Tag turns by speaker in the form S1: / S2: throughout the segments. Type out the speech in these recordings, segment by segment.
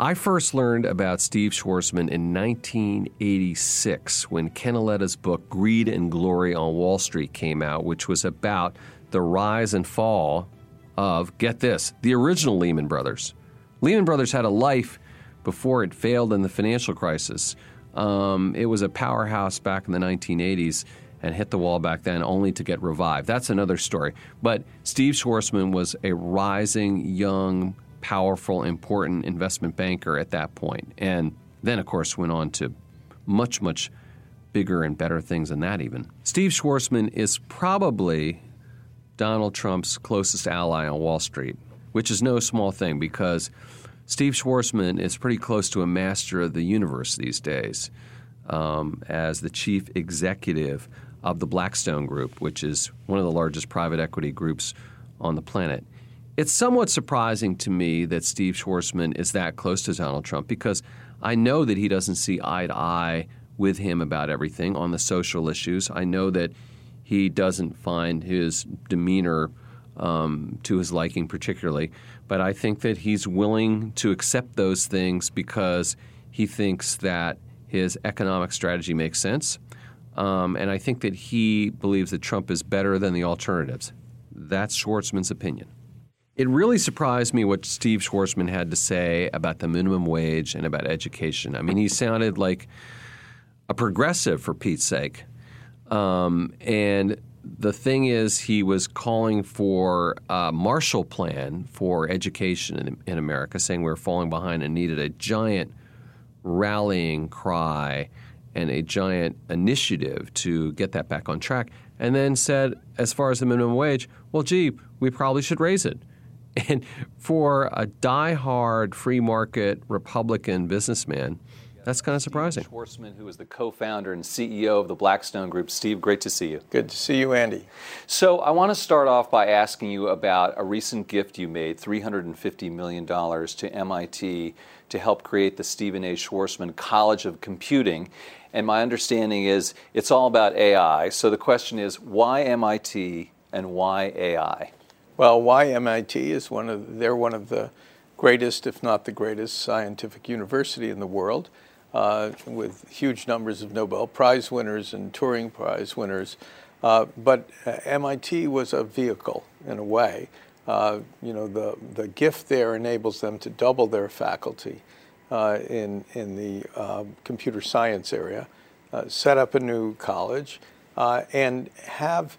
S1: I first learned about Steve Schwarzman in 1986 when Ken Auletta's book Greed and Glory on Wall Street came out, which was about the rise and fall of, get this, the original Lehman Brothers. Lehman Brothers had a life before it failed in the financial crisis. Um, it was a powerhouse back in the 1980s and hit the wall back then only to get revived. That's another story. But Steve Schwarzman was a rising, young, powerful, important investment banker at that point. And then, of course, went on to much, much bigger and better things than that, even. Steve Schwarzman is probably Donald Trump's closest ally on Wall Street, which is no small thing because Steve Schwarzman is pretty close to a master of the universe these days um, as the chief executive of the Blackstone Group, which is one of the largest private equity groups on the planet. It's somewhat surprising to me that Steve Schwarzman is that close to Donald Trump because I know that he doesn't see eye to eye with him about everything on the social issues. I know that he doesn't find his demeanor um, to his liking particularly, but I think that he's willing to accept those things because he thinks that his economic strategy makes sense um, and I think that he believes that Trump is better than the alternatives. That's Schwarzman's opinion. It really surprised me what Steve Schwarzman had to say about the minimum wage and about education. I mean, he sounded like a progressive, for Pete's sake. Um, and the thing is, he was calling for a Marshall Plan for education in, in America, saying we were falling behind and needed a giant rallying cry and a giant initiative to get that back on track, and then said, as far as the minimum wage, well, gee, we probably should raise it. And for a die-hard free market Republican businessman, that's kind of surprising.
S2: Steve Schwarzman, who is the co-founder and CEO of the Blackstone Group. Steve, great to see you.
S3: Good to see you, Andy.
S2: So I want to start off by asking you about a recent gift you made, $350 million to MIT to help create the Stephen A. Schwarzman College of Computing. And my understanding is it's all about AI. So the question is why MIT and why AI?
S3: Well, why MIT is one of they're one of the greatest, if not the greatest, scientific university in the world, uh, with huge numbers of Nobel Prize winners and Turing Prize winners. Uh, but uh, MIT was a vehicle in a way. Uh, you know, the the gift there enables them to double their faculty uh, in, in the uh, computer science area, set up a new college, and have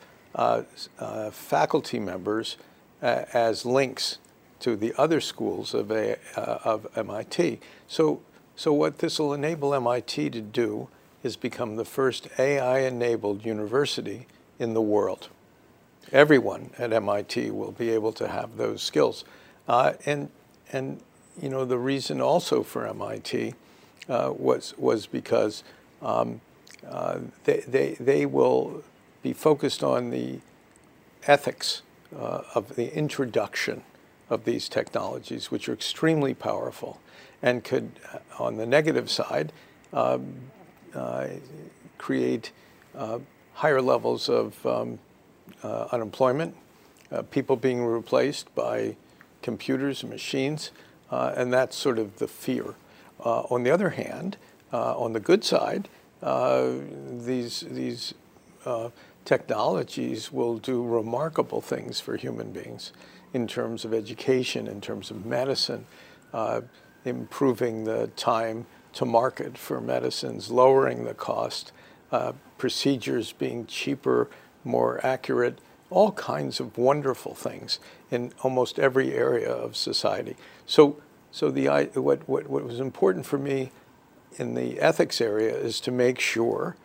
S3: faculty members as links to the other schools of, a, of MIT. So, so what this will enable MIT to do is become the first AI-enabled university in the world. Everyone at MIT will be able to have those skills. and, and you know, the reason also for MIT uh, was, was because um, uh, they, they, they will be focused on the ethics uh, of the introduction of these technologies, which are extremely powerful and could, uh, on the negative side, um, uh, create uh, higher levels of um, unemployment, people being replaced by computers and machines, uh, and that's sort of the fear. Uh, on the other hand, uh, on the good side, uh, these, these uh, technologies will do remarkable things for human beings in terms of education, in terms of medicine, uh, improving the time to market for medicines, lowering the cost, uh, procedures being cheaper, more accurate, all kinds of wonderful things in almost every area of society. So, so the, what, what, what was important for me in the ethics area is to make sure,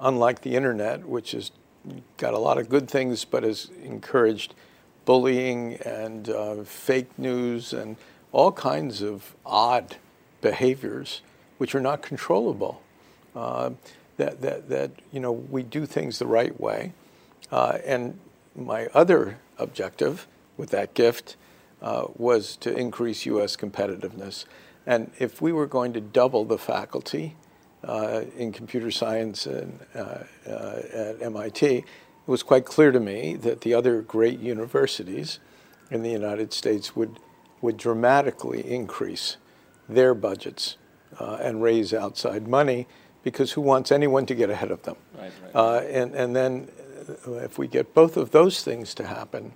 S3: unlike the internet, which has got a lot of good things but has encouraged bullying and uh, fake news and all kinds of odd behaviors which are not controllable. Uh, that, that, that you know we do things the right way, uh, and my other objective with that gift uh, was to increase U.S. competitiveness. And if we were going to double the faculty in computer science and, uh, uh at MIT, it was quite clear to me that the other great universities in the United States would, would dramatically increase their budgets uh, and raise outside money because who wants anyone to get ahead of them?
S2: Right, right.
S3: Uh, and, and then uh, if we get both of those things to happen,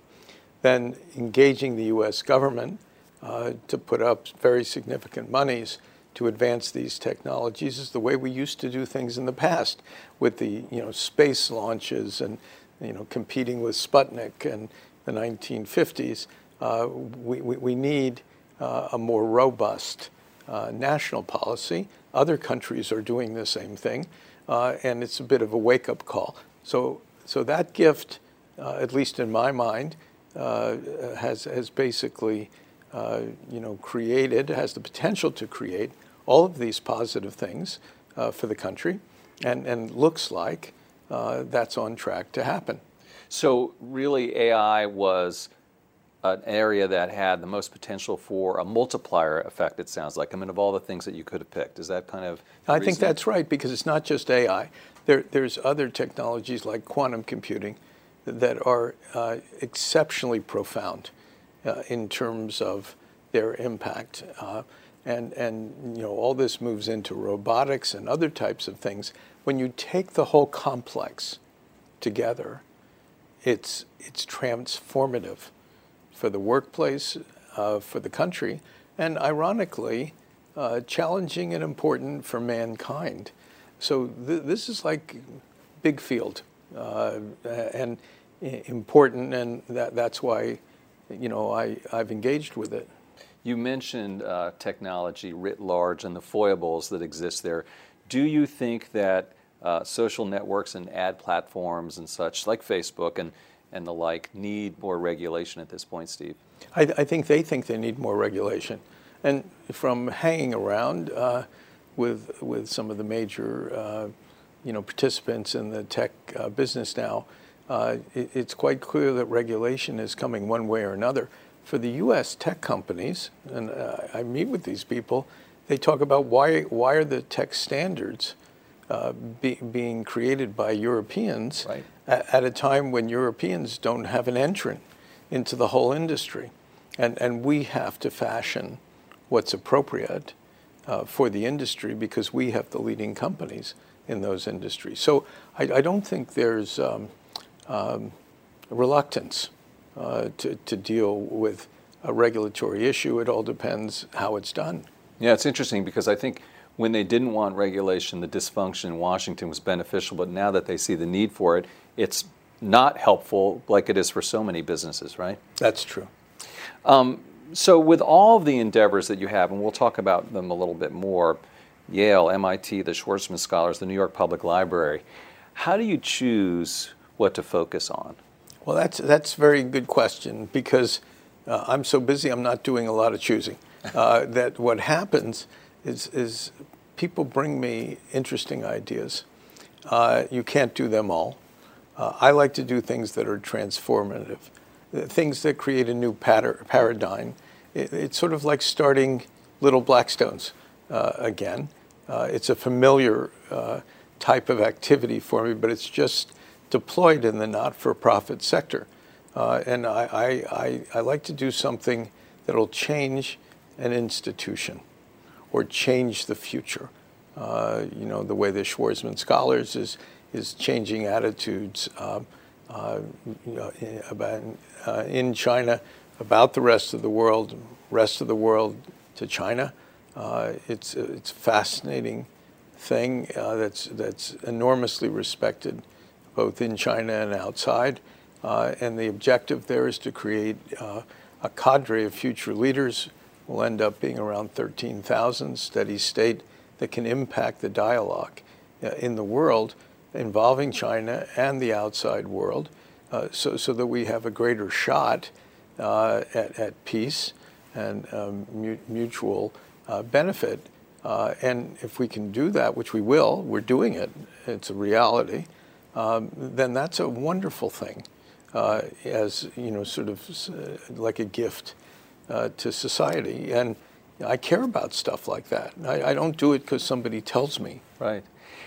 S3: then engaging the U.S. government uh, to put up very significant monies to advance these technologies is the way we used to do things in the past with the you know space launches and you know competing with Sputnik and the 1950s. Uh, we, we, we, need uh, a more robust uh, national policy. Other countries are doing the same thing, uh, and it's a bit of a wake-up call. So, so that gift, uh, at least in my mind, uh, has has basically uh, you know, created, has the potential to create all of these positive things uh, for the country, and, and looks like uh, that's on track to happen.
S2: So, really, AI was an area that had the most potential for a multiplier effect, it sounds like. I mean, of all the things that you could have picked, is that kind of.
S3: I think that's right, because it's not just AI. There, there's other technologies like quantum computing that are uh, exceptionally profound uh, in terms of their impact. Uh, and, and you know, all this moves into robotics and other types of things. When you take the whole complex together, it's, it's transformative for the workplace, uh, for the country, and ironically, uh, challenging and important for mankind. So th- this is like big field uh, and important, and that, that's why you know, I, I've engaged with it.
S2: You mentioned uh, technology writ large and the foibles that exist there. Do you think that uh, social networks and ad platforms and such, like Facebook and, and the like, need more regulation at this point, Steve?
S3: I, I think they think they need more regulation. And from hanging around uh, with, with some of the major uh, you know, participants in the tech uh, business now, uh, it, it's quite clear that regulation is coming one way or another. For the U.S. tech companies, and uh, I meet with these people, they talk about why, why are the tech standards uh, be, being created by Europeans
S2: right.
S3: at, at, a time when Europeans don't have an entrant into the whole industry. And, and we have to fashion what's appropriate uh, for the industry because we have the leading companies in those industries. So I, I don't think there's um, um, reluctance uh, to, to deal with a regulatory issue. It all depends how it's done.
S2: Yeah, it's interesting because I think when they didn't want regulation, the dysfunction in Washington was beneficial, but now that they see the need for it, it's not helpful like it is for so many businesses, right?
S3: That's true.
S2: Um, so, with all of the endeavors that you have, and we'll talk about them a little bit more Yale, MIT, the Schwarzman Scholars, the New York Public Library how do you choose what to focus on?
S3: Well, that's that's a very good question because uh, I'm so busy. I'm not doing a lot of choosing. Uh, that what happens is is people bring me interesting ideas. Uh, you can't do them all. Uh, I like to do things that are transformative, things that create a new patter, paradigm. It, it's sort of like starting little Blackstones uh, again. Uh, it's a familiar type of activity for me, but it's just deployed in the not-for-profit sector. Uh, and I, I, I, I, like to do something that'll change an institution or change the future. Uh, you know, the way the Schwarzman Scholars is, is changing attitudes uh, uh you know, in, about, uh, in China about the rest of the world, rest of the world to China. Uh, it's, it's a fascinating thing that's, that's enormously respected both in China and outside. Uh, and the objective there is to create uh, a cadre of future leaders. Will end up being around 13,000 steady state that can impact the dialogue uh, in the world involving China and the outside world, uh, so, so that we have a greater shot uh, at, at peace and um, mu- mutual uh, benefit. and if we can do that, which we will, we're doing it, it's a reality um, then that's a wonderful thing, uh, as you know, sort of uh, like a gift uh, to society. And I care about stuff like that. I, I don't do it because somebody tells me.
S2: Right.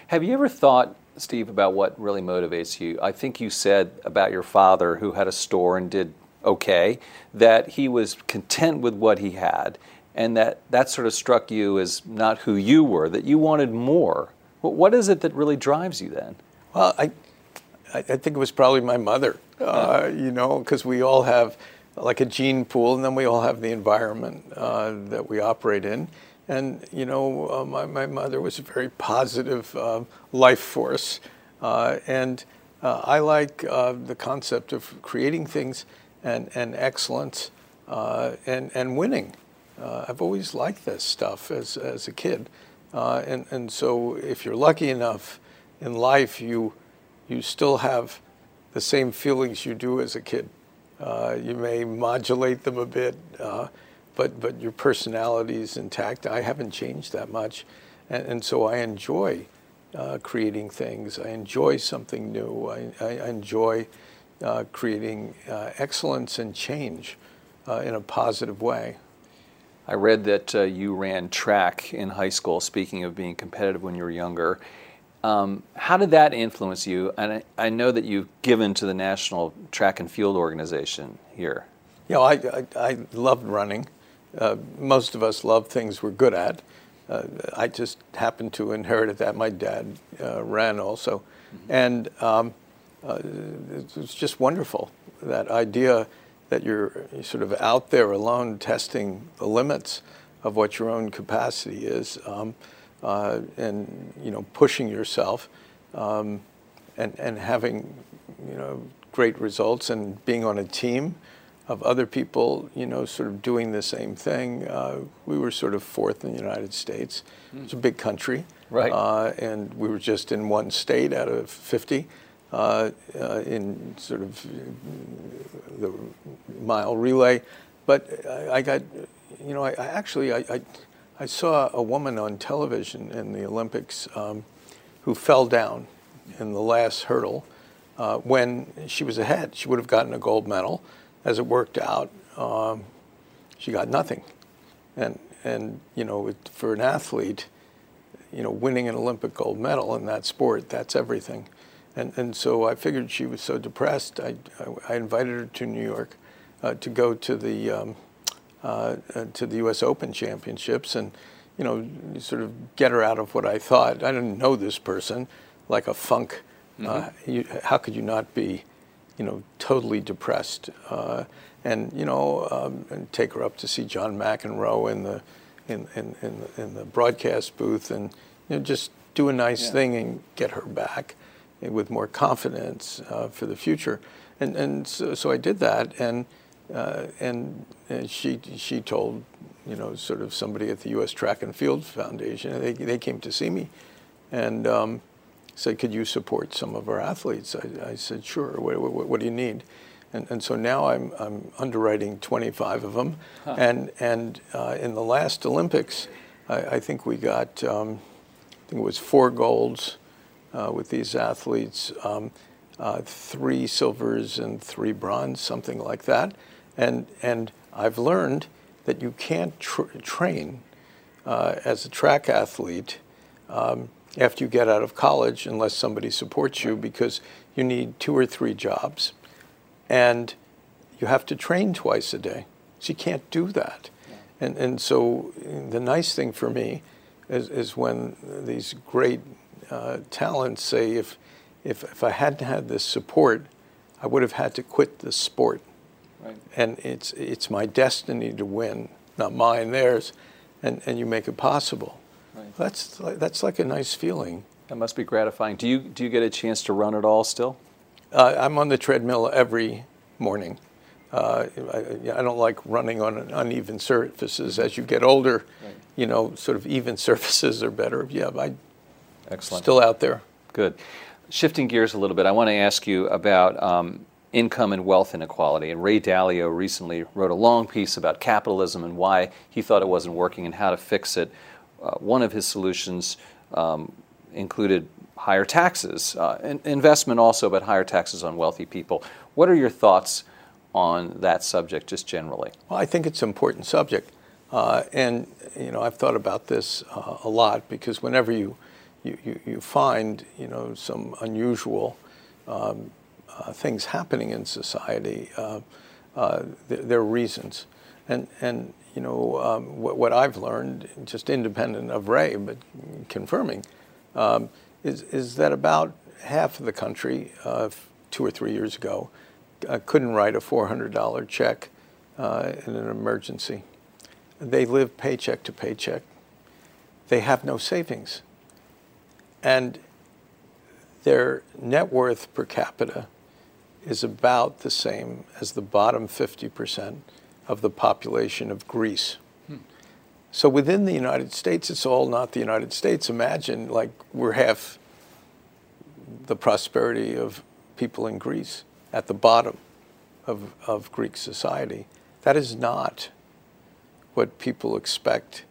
S2: Have you ever thought, Steve, about what really motivates you? I think you said about your father, who had a store and did okay, that he was content with what he had and that that sort of struck you as not who you were, that you wanted more. What is it that really drives you then?
S3: Well, I, I think it was probably my mother, uh, you know, because we all have like a gene pool, and then we all have the environment uh, that we operate in. And, you know, uh, my, my mother was a very positive uh, life force. Uh, and uh, I like the concept of creating things and, and excellence and, and winning. I've always liked this stuff as, as a kid. and, and so if you're lucky enough in life, you, you still have the same feelings you do as a kid. Uh, you may modulate them a bit, uh, but but your personality is intact. I haven't changed that much, and, and so I enjoy uh, creating things. I enjoy something new. I, I enjoy uh, creating uh, excellence and change uh, in a positive way.
S2: I read that you ran track in high school. Speaking of being competitive when you were younger, um, how did that influence you? And I, I, know that you've given to the National Track and Field Organization here.
S3: You know, I, I, I loved running. Uh, most of us love things we're good at. Uh, I just happened to inherit that. My dad uh, ran also. Mm-hmm. And um, uh, it was just wonderful, that idea that you're sort of out there alone testing the limits of what your own capacity is. Um, uh, and you know pushing yourself um, and and having you know great results and being on a team of other people you know sort of doing the same thing. Uh, we were sort of fourth in the United States. Mm. It's a big country,
S2: right? Uh,
S3: and we were just in one state out of 50. Uh, uh, in sort of the mile relay, but I, I got, you know, I, I actually I, I I saw a woman on television in the Olympics um, who fell down in the last hurdle uh, when she was ahead. She would have gotten a gold medal. As it worked out, um, she got nothing. And, and you know, for an athlete, you know, winning an Olympic gold medal in that sport, that's everything. And, and so I figured she was so depressed, I, I, I invited her to New York uh, to go to the um, uh, uh, to the U.S. Open Championships, and you know, sort of get her out of what I thought. I didn't know this person, like a funk. Uh, mm-hmm. You, how could you not be, you know, totally depressed? Uh, and you know, um, and take her up to see John McEnroe in the in, in, in, the, in the broadcast booth, and you know, just do a nice yeah. thing and get her back with more confidence uh, for the future. And and so, so I did that, and uh, and, and, she she told you know sort of somebody at the U.S. Track and Field Foundation. They they came to see me, and um, said, "Could you support some of our athletes?" I, I said, "Sure. What, what, what, do you need?" And, and so now I'm I'm underwriting 25 of them, huh. and and uh, in the last Olympics, I, I think we got um, I think it was four golds uh, with these athletes. Um, uh, three silvers and three bronze, something like that. And, and I've learned that you can't tr- train uh, as a track athlete um, after you get out of college unless somebody supports you because you need two or three jobs. And you have to train twice a day. So you can't do that. And, and so the nice thing for me is, is when these great uh, talents say, if, if, if I hadn't had this support, I would have had to quit the sport. Right. And it's, it's my destiny to win, not mine, theirs. And, and you make it possible. Right. That's, like, that's like a nice feeling.
S2: That must be gratifying. Do you, do you get a chance to run at all still?
S3: Uh, I'm on the treadmill every morning. Uh, I, I, don't like running on uneven surfaces. As you get older, right. you know, sort of even surfaces are better. Yeah, I
S2: Excellent.
S3: still out there.
S2: Good. Shifting gears a little bit, I want to ask you about um, income and wealth inequality. And Ray Dalio recently wrote a long piece about capitalism and why he thought it wasn't working and how to fix it. Uh, one of his solutions um, included higher taxes, uh, investment also, but higher taxes on wealthy people. What are your thoughts on that subject, just generally?
S3: Well, I think it's an important subject, uh, and you know I've thought about this uh, a lot because whenever you you, you, you find you know some unusual um, uh, things happening in society, uh, uh, th- there are reasons. And, and you know, um, what, what I've learned, just independent of Ray, but confirming, um, is, is that about half of the country, uh, two or three years ago, uh, couldn't write a $400 check in an emergency. They live paycheck to paycheck. They have no savings. And their net worth per capita is about the same as the bottom 50% of the population of Greece. Hmm. So within the United States, it's all not the United States. Imagine like we're half the prosperity of people in Greece at the bottom of, of Greek society. That is not what people expect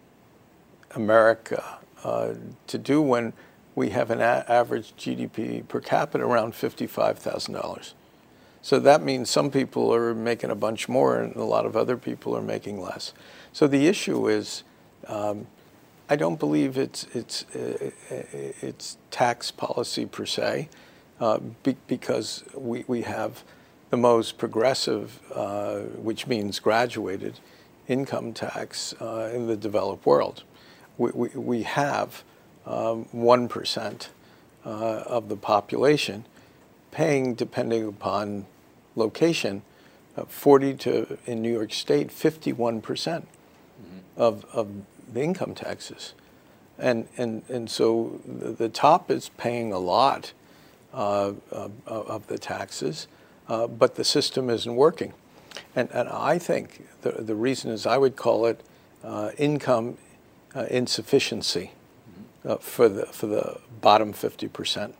S3: America uh, to do when we have an a- average GDP per capita around $55,000. So that means some people are making a bunch more and a lot of other people are making less. So the issue is um, I don't believe it's, it's, uh, it's tax policy per se, uh, be, because we, we have the most progressive, uh, which means graduated, income tax uh, in the developed world. We, we, we have um, 1% uh, of the population paying, depending upon location, uh, 40 to, in New York State, 51% mm-hmm. of, of the income taxes. And, and, and so the, the top is paying a lot uh, of, of, the taxes, uh, but the system isn't working. And, and I think the, the reason is I would call it uh, income uh, insufficiency uh, for, the, for the bottom 50%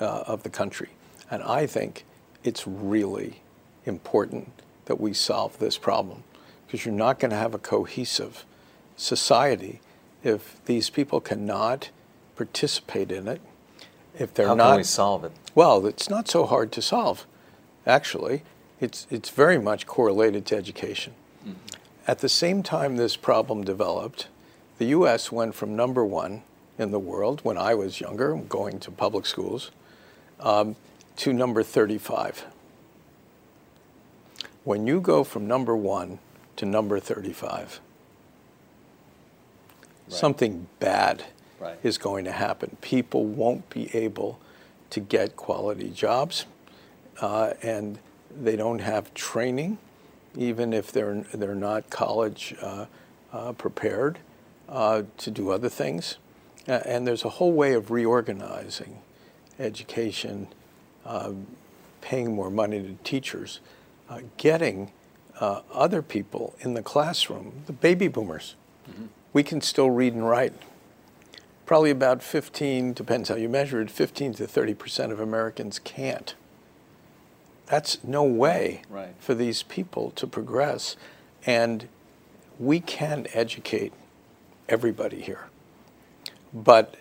S3: uh, of the country. And I think it's really important that we solve this problem because you're not going to have a cohesive society if these people cannot participate in it. If they're
S2: How
S3: not,
S2: can we solve it?
S3: Well, it's not so hard to solve, actually. It's, it's very much correlated to education. Mm-hmm. At the same time this problem developed, the U.S. went from number one in the world when I was younger, going to public schools, um, to number 35. When you go from number one to number 35, right. something bad right. is going to happen. People won't be able to get quality jobs, uh, and they don't have training, even if they're, they're not college uh, uh, prepared uh, to do other things. and there's a whole way of reorganizing education um, paying more money to teachers, uh, getting uh, other people in the classroom, the baby boomers. Mm-hmm. We can still read and write. Probably about 15, depends how you measure it, 15 to 30 percent of Americans can't. That's no way right. for these people to progress. And we can educate everybody here. But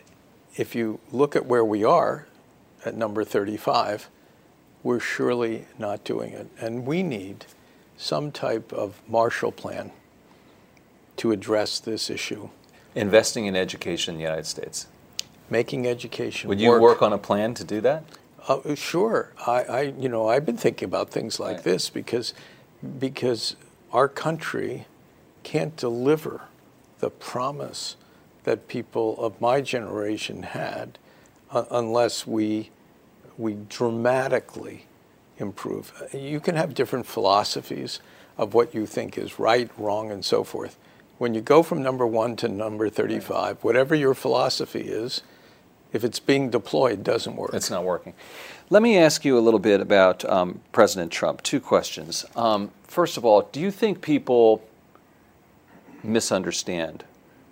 S3: if you look at where we are, at number 35, we're surely not doing it. And we need some type of Marshall Plan to address this issue.
S2: Investing in education in the United States.
S3: Making education.
S2: Would you
S3: work,
S2: work on a plan to do that?
S3: Uh, sure. I, I, you know, I've been thinking about things like right. this because, because our country can't deliver the promise that people of my generation had uh, unless we, we dramatically improve. You can have different philosophies of what you think is right, wrong, and so forth. When you go from number one to number 35, whatever your philosophy is, if it's being deployed, doesn't work.
S2: It's not working. Let me ask you a little bit about um, President Trump. Two questions. Um, first of all, do you think people misunderstand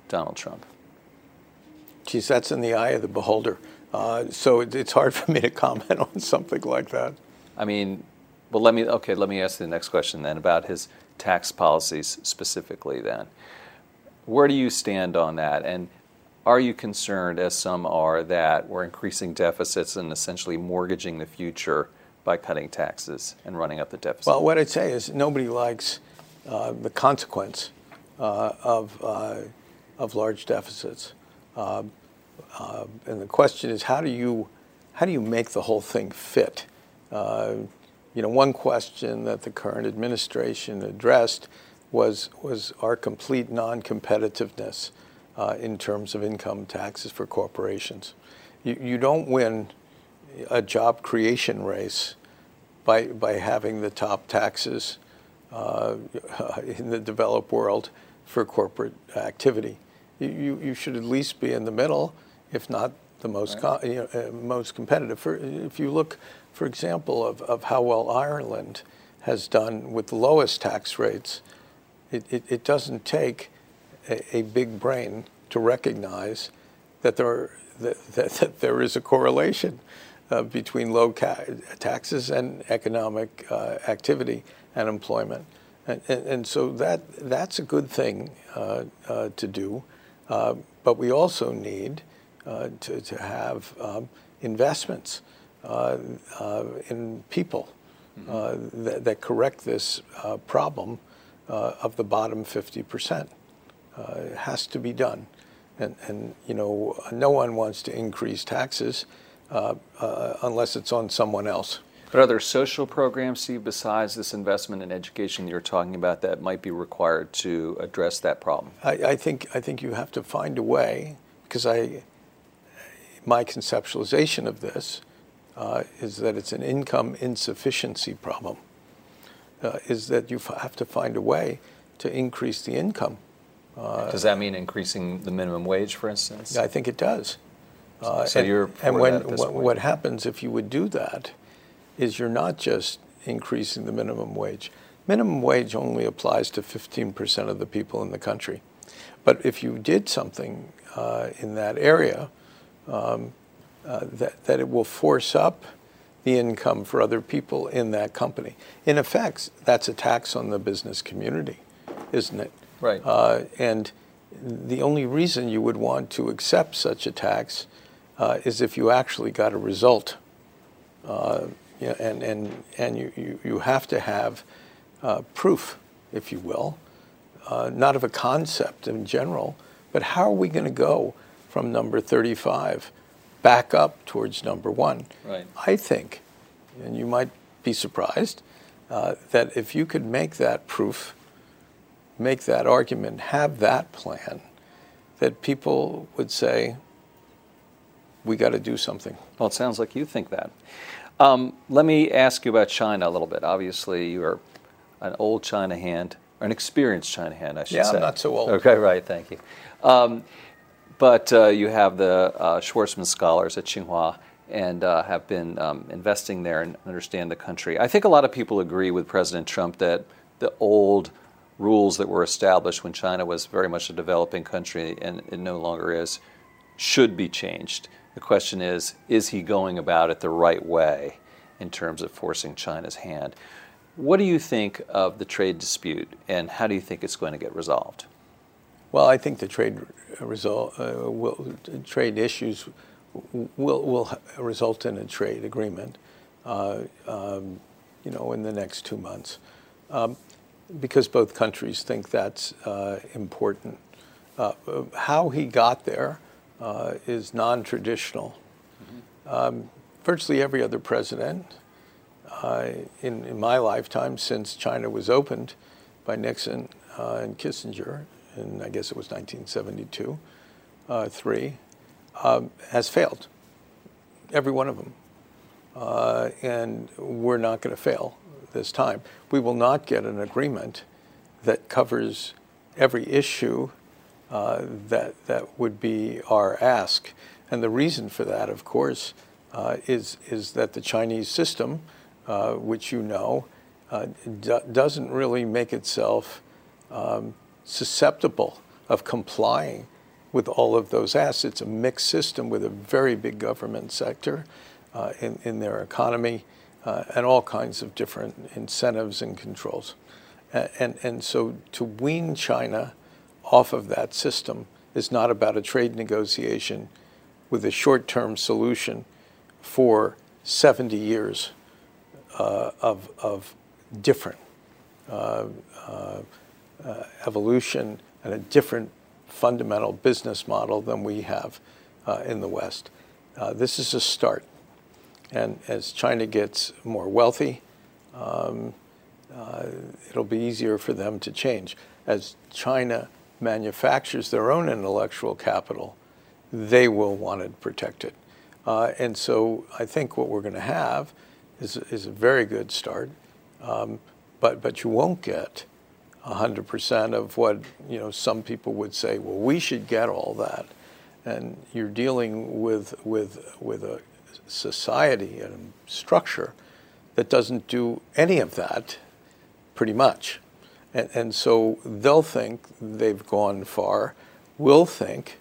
S2: Donald Trump?
S3: Geez, that's in the eye of the beholder. Uh, so it, it's hard for me to comment on something like that.
S2: I mean, well, let me okay. Let me ask you the next question then about his tax policies specifically. Then, where do you stand on that? And are you concerned, as some are, that we're increasing deficits and essentially mortgaging the future by cutting taxes and running up the deficit?
S3: Well, what I'd say is nobody likes uh, the consequence uh, of uh, of large deficits. Um, uh, and the question is, how do you how do you make the whole thing fit? Uh, you know, one question that the current administration addressed was, was our complete non competitiveness uh, in terms of income taxes for corporations. You, you don't win a job creation race by, by having the top taxes uh, in the developed world for corporate activity. You, you, should at least be in the middle, if not the most, right. you know, uh, most competitive. For, if you look, for example, of, of how well Ireland has done with the lowest tax rates, it, it, it doesn't take a, a, big brain to recognize that there, that, that, that there is a correlation uh, between low ca- taxes and economic uh, activity and employment. And, and, and, so that, that's a good thing uh, uh to do. Uh, but we also need uh, to, to have um, investments in people mm-hmm. that, that, correct this problem of the bottom 50%. it has to be done. And, and, you know, no one wants to increase taxes uh, uh, unless it's on someone else.
S2: But are there social programs, Steve, besides this investment in education you're talking about that might be required to address that problem?
S3: I, I think I think you have to find a way because I my conceptualization of this uh, is that it's an income insufficiency problem. Uh, is that you have to find a way to increase the income.
S2: Uh, does that mean increasing the minimum wage, for instance?
S3: I think it does.
S2: Uh, so and, you're
S3: and when what, what, happens if you would do that is you're not just increasing the minimum wage. Minimum wage only applies to 15% of the people in the country. But if you did something uh, in that area, um, uh, that, that it will force up the income for other people in that company. In effect, that's a tax on the business community, isn't it?
S2: Right. Uh,
S3: and the only reason you would want to accept such a tax uh, is if you actually got a result. Uh, you know, and and, and you, you, you have to have uh, proof, if you will, uh, not of a concept in general, but how are we going to go from number 35 back up towards number one?
S2: Right.
S3: I think, and you might be surprised, uh, that if you could make that proof, make that argument, have that plan, that people would say, we got to do something.
S2: Well, it sounds like you think that. Um, let me ask you about China a little bit. Obviously, you are an old China hand, or an experienced China hand, I should
S3: yeah,
S2: say.
S3: Yeah, I'm not so old.
S2: Okay, right, thank you. Um, but uh, you have the uh, Schwarzman scholars at Tsinghua and uh, have been um, investing there and understand the country. I think a lot of people agree with President Trump that the old rules that were established when China was very much a developing country and it no longer is should be changed. The question is is he going about it the right way in terms of forcing China's hand? What do you think of the trade dispute, and how do you think it's going to get resolved?
S3: Well, I think the trade result uh, will, trade issues will will result in a trade agreement, uh, um, you know, in the next two months, um, because both countries think that's uh, important. Uh, how he got there uh, is non-traditional. Mm-hmm. Um, virtually every other president uh, in, in, my lifetime since China was opened by Nixon uh, and Kissinger, and I guess it was 1972, uh, three, um, has failed. Every one of them. Uh, and we're not going to fail this time. We will not get an agreement that covers every issue uh, that, that would be our ask. And the reason for that, of course, uh, is, is that the Chinese system, uh, which you know, uh, doesn't really make itself um, susceptible of complying with all of those asks. It's a mixed system with a very big government sector uh, in, in their economy uh, and all kinds of different incentives and controls. And, and, and so to wean China off of that system is not about a trade negotiation with a short term solution for 70 years uh, of, of different uh, evolution and a different fundamental business model than we have uh, in the West. Uh, this is a start. And as China gets more wealthy, um, uh, it'll be easier for them to change. As China manufactures their own intellectual capital, they will want to protect it. Uh, and so I think what we're going to have is, is a very good start. Um, but, but you won't get 100% of what you know some people would say well we should get all that. And you're dealing with with with a society and a structure that doesn't do any of that pretty much. And, and so they'll think they've gone far we'll think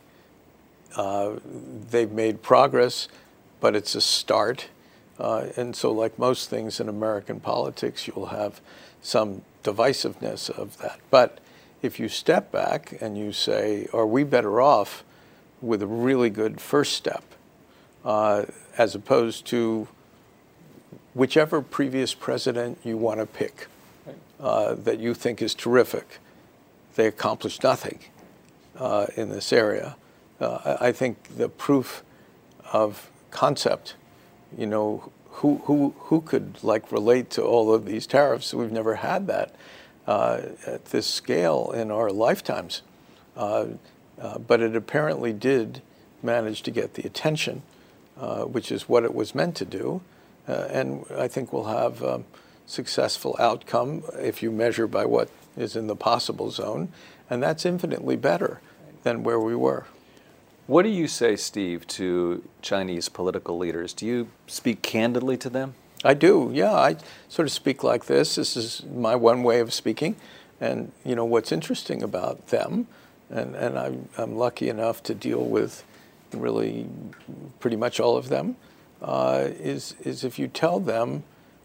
S3: uh, they've made progress but it's a start. Uh, and so like most things in american politics you'll have some divisiveness of that. But if you step back and you say, are we better off with a really good first step uh, as opposed to whichever previous president you want to pick uh, that you think is terrific? They accomplished nothing uh, in this area. Uh, I think the proof of concept, you know, who, who, who could like relate to all of these tariffs? We've never had that uh, at this scale in our lifetimes. Uh, uh, but it apparently did manage to get the attention, uh, which is what it was meant to do. Uh, and I think we'll have a successful outcome if you measure by what is in the possible zone. And that's infinitely better than where we were.
S2: What do you say, Steve, to Chinese political leaders? Do you speak candidly to them?
S3: I do, yeah. I sort of speak like this. This is my one way of speaking. And, you know, what's interesting about them, and, and I'm, I'm lucky enough to deal with really pretty much all of them, uh, is, is if you tell them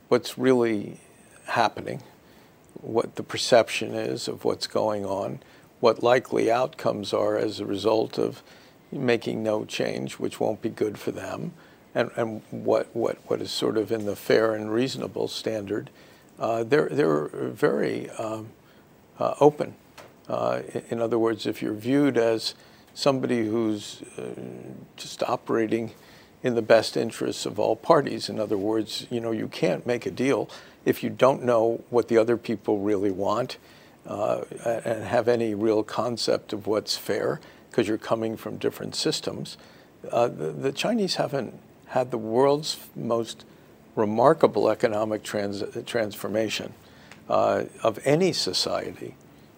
S3: what's really happening, what the perception is of what's going on, what likely outcomes are as a result of making no change, which won't be good for them, and, and what, what, what is sort of in the fair and reasonable standard, uh, they're, they're very um, uh, open. Uh, in other words, if you're viewed as somebody who's uh, just operating in the best interests of all parties, in other words, you know, you can't make a deal if you don't know what the other people really want uh, and have any real concept of what's fair because you're coming from different systems. Uh, the, the, Chinese haven't had the world's most remarkable economic trans- transformation uh, of any society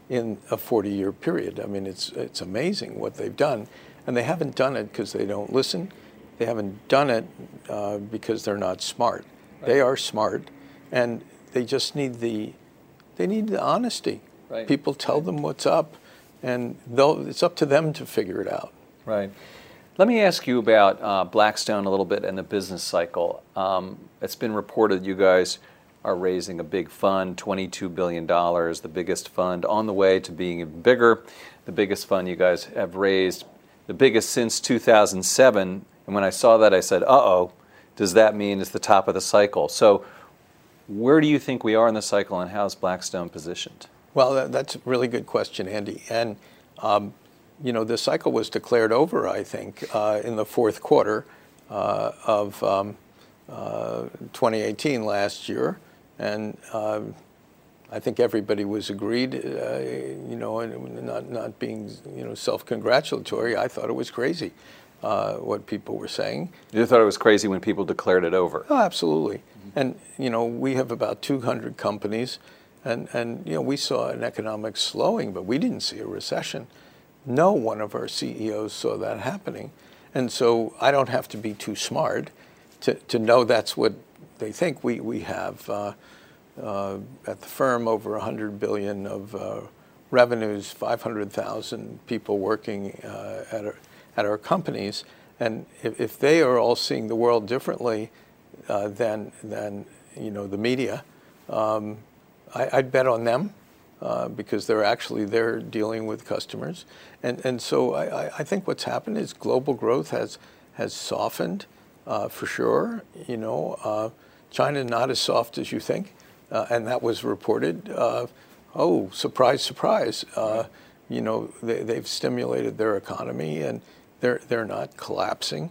S3: in a 40 year period. I mean, it's, it's amazing what they've done. And they haven't done it because they don't listen. They haven't done it uh, because they're not smart. Right. They are smart, and they just need the, they need the honesty. Right. People tell them what's up and it's up to them to figure it out.
S2: Right. Let me ask you about uh, Blackstone a little bit and the business cycle. Um, it's been reported you guys are raising a big fund, $22 billion, the biggest fund on the way to being even bigger, the biggest fund you guys have raised, the biggest since 2007. And when I saw that, I said, uh oh, does that mean it's the top of the cycle? So, where do you think we are in the cycle and how's Blackstone positioned?
S3: Well, that's a really good question, Andy. And, um, you know, the cycle was declared over, I think, uh, in the fourth quarter uh, of um, uh, 2018 last year. And um, I think everybody was agreed, uh, you know, and not, not being, you know, self-congratulatory. I thought it was crazy. Uh, what people were saying.
S2: You thought it was crazy when people declared it over?
S3: Oh, absolutely. Mm-hmm. And, you know, we have about 200 companies and, and you know, we saw an economic slowing, but we didn't see a recession. No one of our CEOs saw that happening. And so I don't have to be too smart to, to know that's what they think. We, we have uh, uh, at the firm over 100 billion of uh, revenues, 500,000 people working uh, at, our, at our companies. And if, if they are all seeing the world differently uh, than, than you know, the media, um, I, would bet on them uh, because they're actually there dealing with customers. And, and so I, I think what's happened is global growth has, has softened uh, for sure. You know, uh, China not as soft as you think, uh, and that was reported. Uh, oh, surprise, surprise. Uh, you know, they, they've stimulated their economy and they're, they're not collapsing.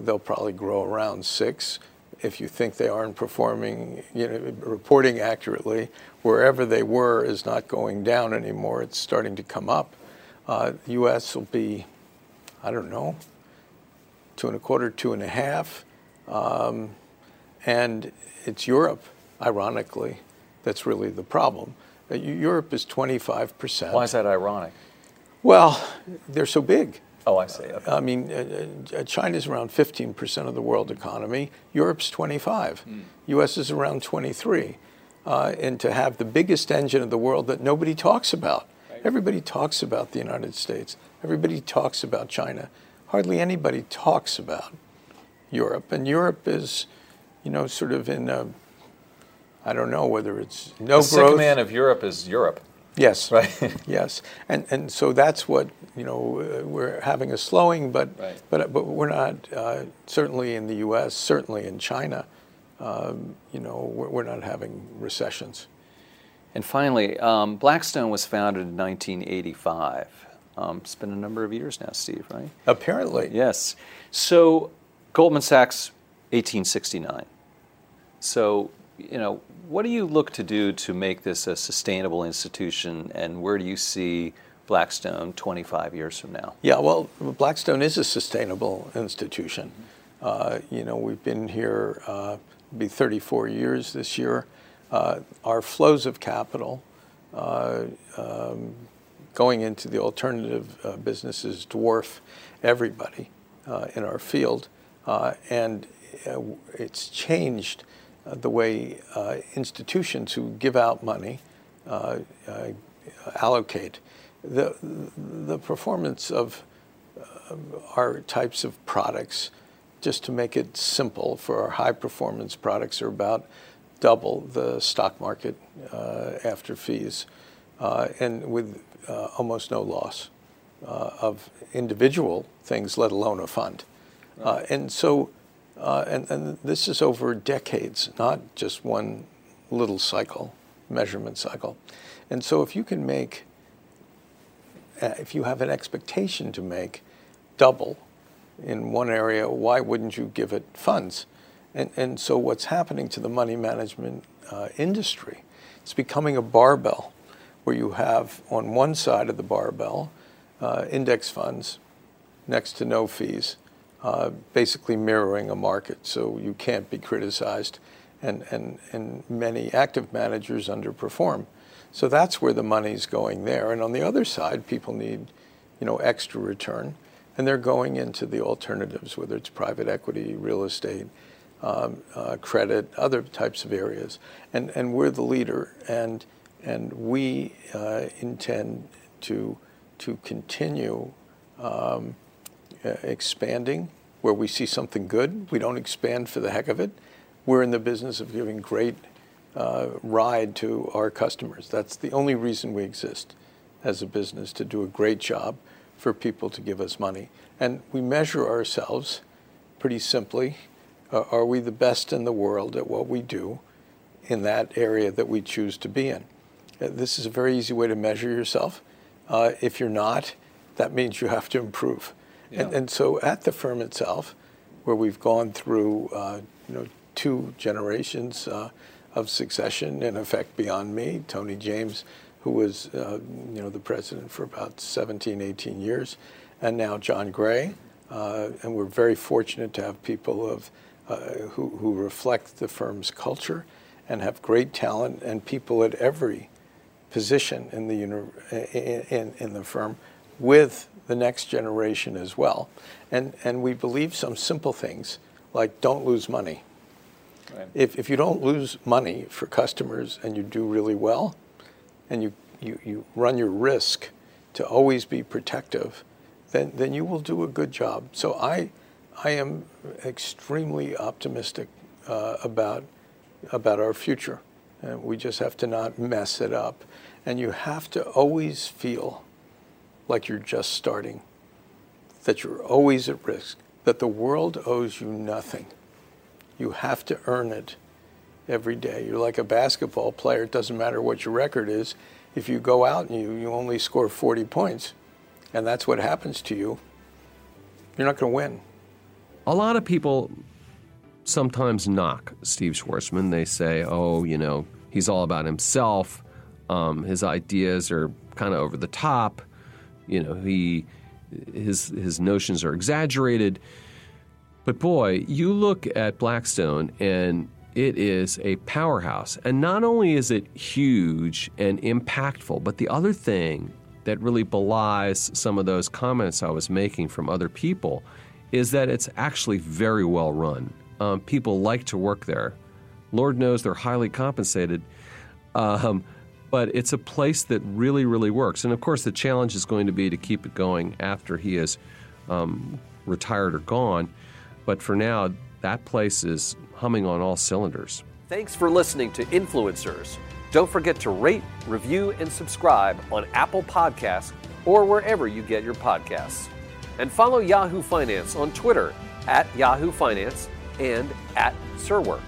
S3: they'll probably grow around six if you think they aren't performing, you know, reporting accurately, wherever they were is not going down anymore. It's starting to come up. Uh, U.S. will be, I don't know, two and a quarter, two and a half. Um, and it's Europe, ironically, that's really the problem. Uh, Europe is 25%.
S2: Why is that ironic?
S3: Well, they're so big.
S2: Oh, I see. Okay.
S3: I mean, uh, uh, China's around 15% of the world economy. Europe's 25. Mm. U.S. is around 23. Uh, and to have the biggest engine of the world that nobody talks about. Right. Everybody talks about the United States. Everybody talks about China. Hardly anybody talks about Europe. And Europe is, you know, sort of in a, I don't know whether it's no
S2: the
S3: growth.
S2: sick man of Europe is Europe.
S3: Yes.
S2: Right.
S3: yes. And and so that's what you know uh, we're having a slowing, but
S2: right.
S3: but but we're not uh, certainly in the U.S. Certainly in China, um, you know we're, we're, not having recessions.
S2: And finally, um, Blackstone was founded in 1985. Um, it's been a number of years now, Steve. Right?
S3: Apparently.
S2: Yes. So Goldman Sachs, 1869. So you know what do you look to do to make this a sustainable institution, and where do you see Blackstone 25 years from now?
S3: Yeah, well, Blackstone is a sustainable institution. Uh, you know, we've been here, uh, be 34 years this year. Uh, our flows of capital uh, um, going into the alternative uh, businesses dwarf everybody uh, in our field, and it's changed the way uh, institutions who give out money uh, allocate. The, the performance of our types of products, just to make it simple, for our high performance products are about double the stock market uh, after fees uh, and with uh, almost no loss of individual things, let alone a fund. Right. and so uh, and, and this is over decades, not just one little cycle, measurement cycle. And so if you can make, uh, if you have an expectation to make double in one area, why wouldn't you give it funds? And, and so what's happening to the money management uh, industry, it's becoming a barbell where you have on one side of the barbell uh, index funds next to no fees uh, basically mirroring a market, so you can't be criticized. And, and, and many active managers underperform. So that's where the money's going there. And on the other side, people need, you know, extra return, and they're going into the alternatives, whether it's private equity, real estate, um, uh, credit, other types of areas. And, and we're the leader, and, and we uh, intend to, to continue um, expanding where we see something good. We don't expand for the heck of it. We're in the business of giving great uh, ride to our customers. That's the only reason we exist as a business to do a great job for people to give us money. And we measure ourselves pretty simply. Uh, are we the best in the world at what we do in that area that we choose to be in? Uh, this is a very easy way to measure yourself. Uh, if you're not, that means you have to improve. Yeah. And, and, so at the firm itself, where we've gone through uh, you know two generations uh, of succession, in effect beyond me, Tony James, who was uh, you know the president for about 17, 18 years, and now John Gray, uh, and we're very fortunate to have people of uh, who, who reflect the firm's culture and have great talent and people at every position in the in, in, in the firm with the next generation as well. And, and we believe some simple things like don't lose money. Right. If, if you don't lose money for customers and you do really well and you, you, you run your risk to always be protective, then, then you will do a good job. So I, I am extremely optimistic uh, about, about our future. And we just have to not mess it up. And you have to always feel like you're just starting, that you're always at risk, that the world owes you nothing. You have to earn it every day. You're like a basketball player. It doesn't matter what your record is. If you go out and you, you only score 40 points, and that's what happens to you, you're not going to win.
S1: A lot of people sometimes knock Steve Schwarzman. They say, oh, you know, he's all about himself. Um, his ideas are kind of over the top. You know, he his his notions are exaggerated. But boy, you look at Blackstone and it is a powerhouse. And not only is it huge and impactful, but the other thing that really belies some of those comments I was making from other people is that it's actually very well run. Um, people like to work there. Lord knows they're highly compensated. Um, but it's a place that really, really works. And of course, the challenge is going to be to keep it going after he is um, retired or gone. But for now, that place is humming on all cylinders.
S4: Thanks for listening to Influencers. Don't forget to rate, review, and subscribe on Apple Podcasts or wherever you get your podcasts. And follow Yahoo Finance on Twitter at Yahoo Finance and at Serwer.